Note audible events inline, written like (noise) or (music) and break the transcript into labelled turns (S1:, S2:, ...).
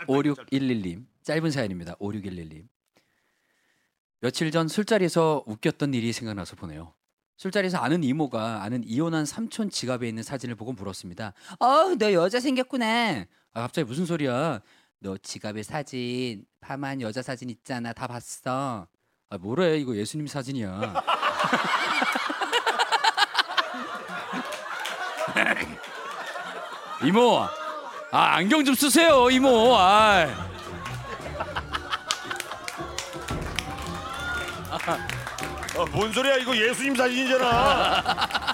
S1: 5611님 짧은 사연입니다. 5611님 며칠 전 술자리에서 웃겼던 일이 생각나서 보내요. 술자리에서 아는 이모가 아는 이혼한 삼촌 지갑에 있는 사진을 보고 물었습니다. 어, 너 여자 생겼구나. 아, 갑자기 무슨 소리야? 너 지갑에 사진 파만 여자 사진 있잖아. 다 봤어. 아, 뭐래? 이거 예수님 사진이야. (laughs) 이모, 아 안경 좀 쓰세요, 이모. 아.
S2: 어, 뭔 소리야 이거 예수님 사진이잖아. (laughs)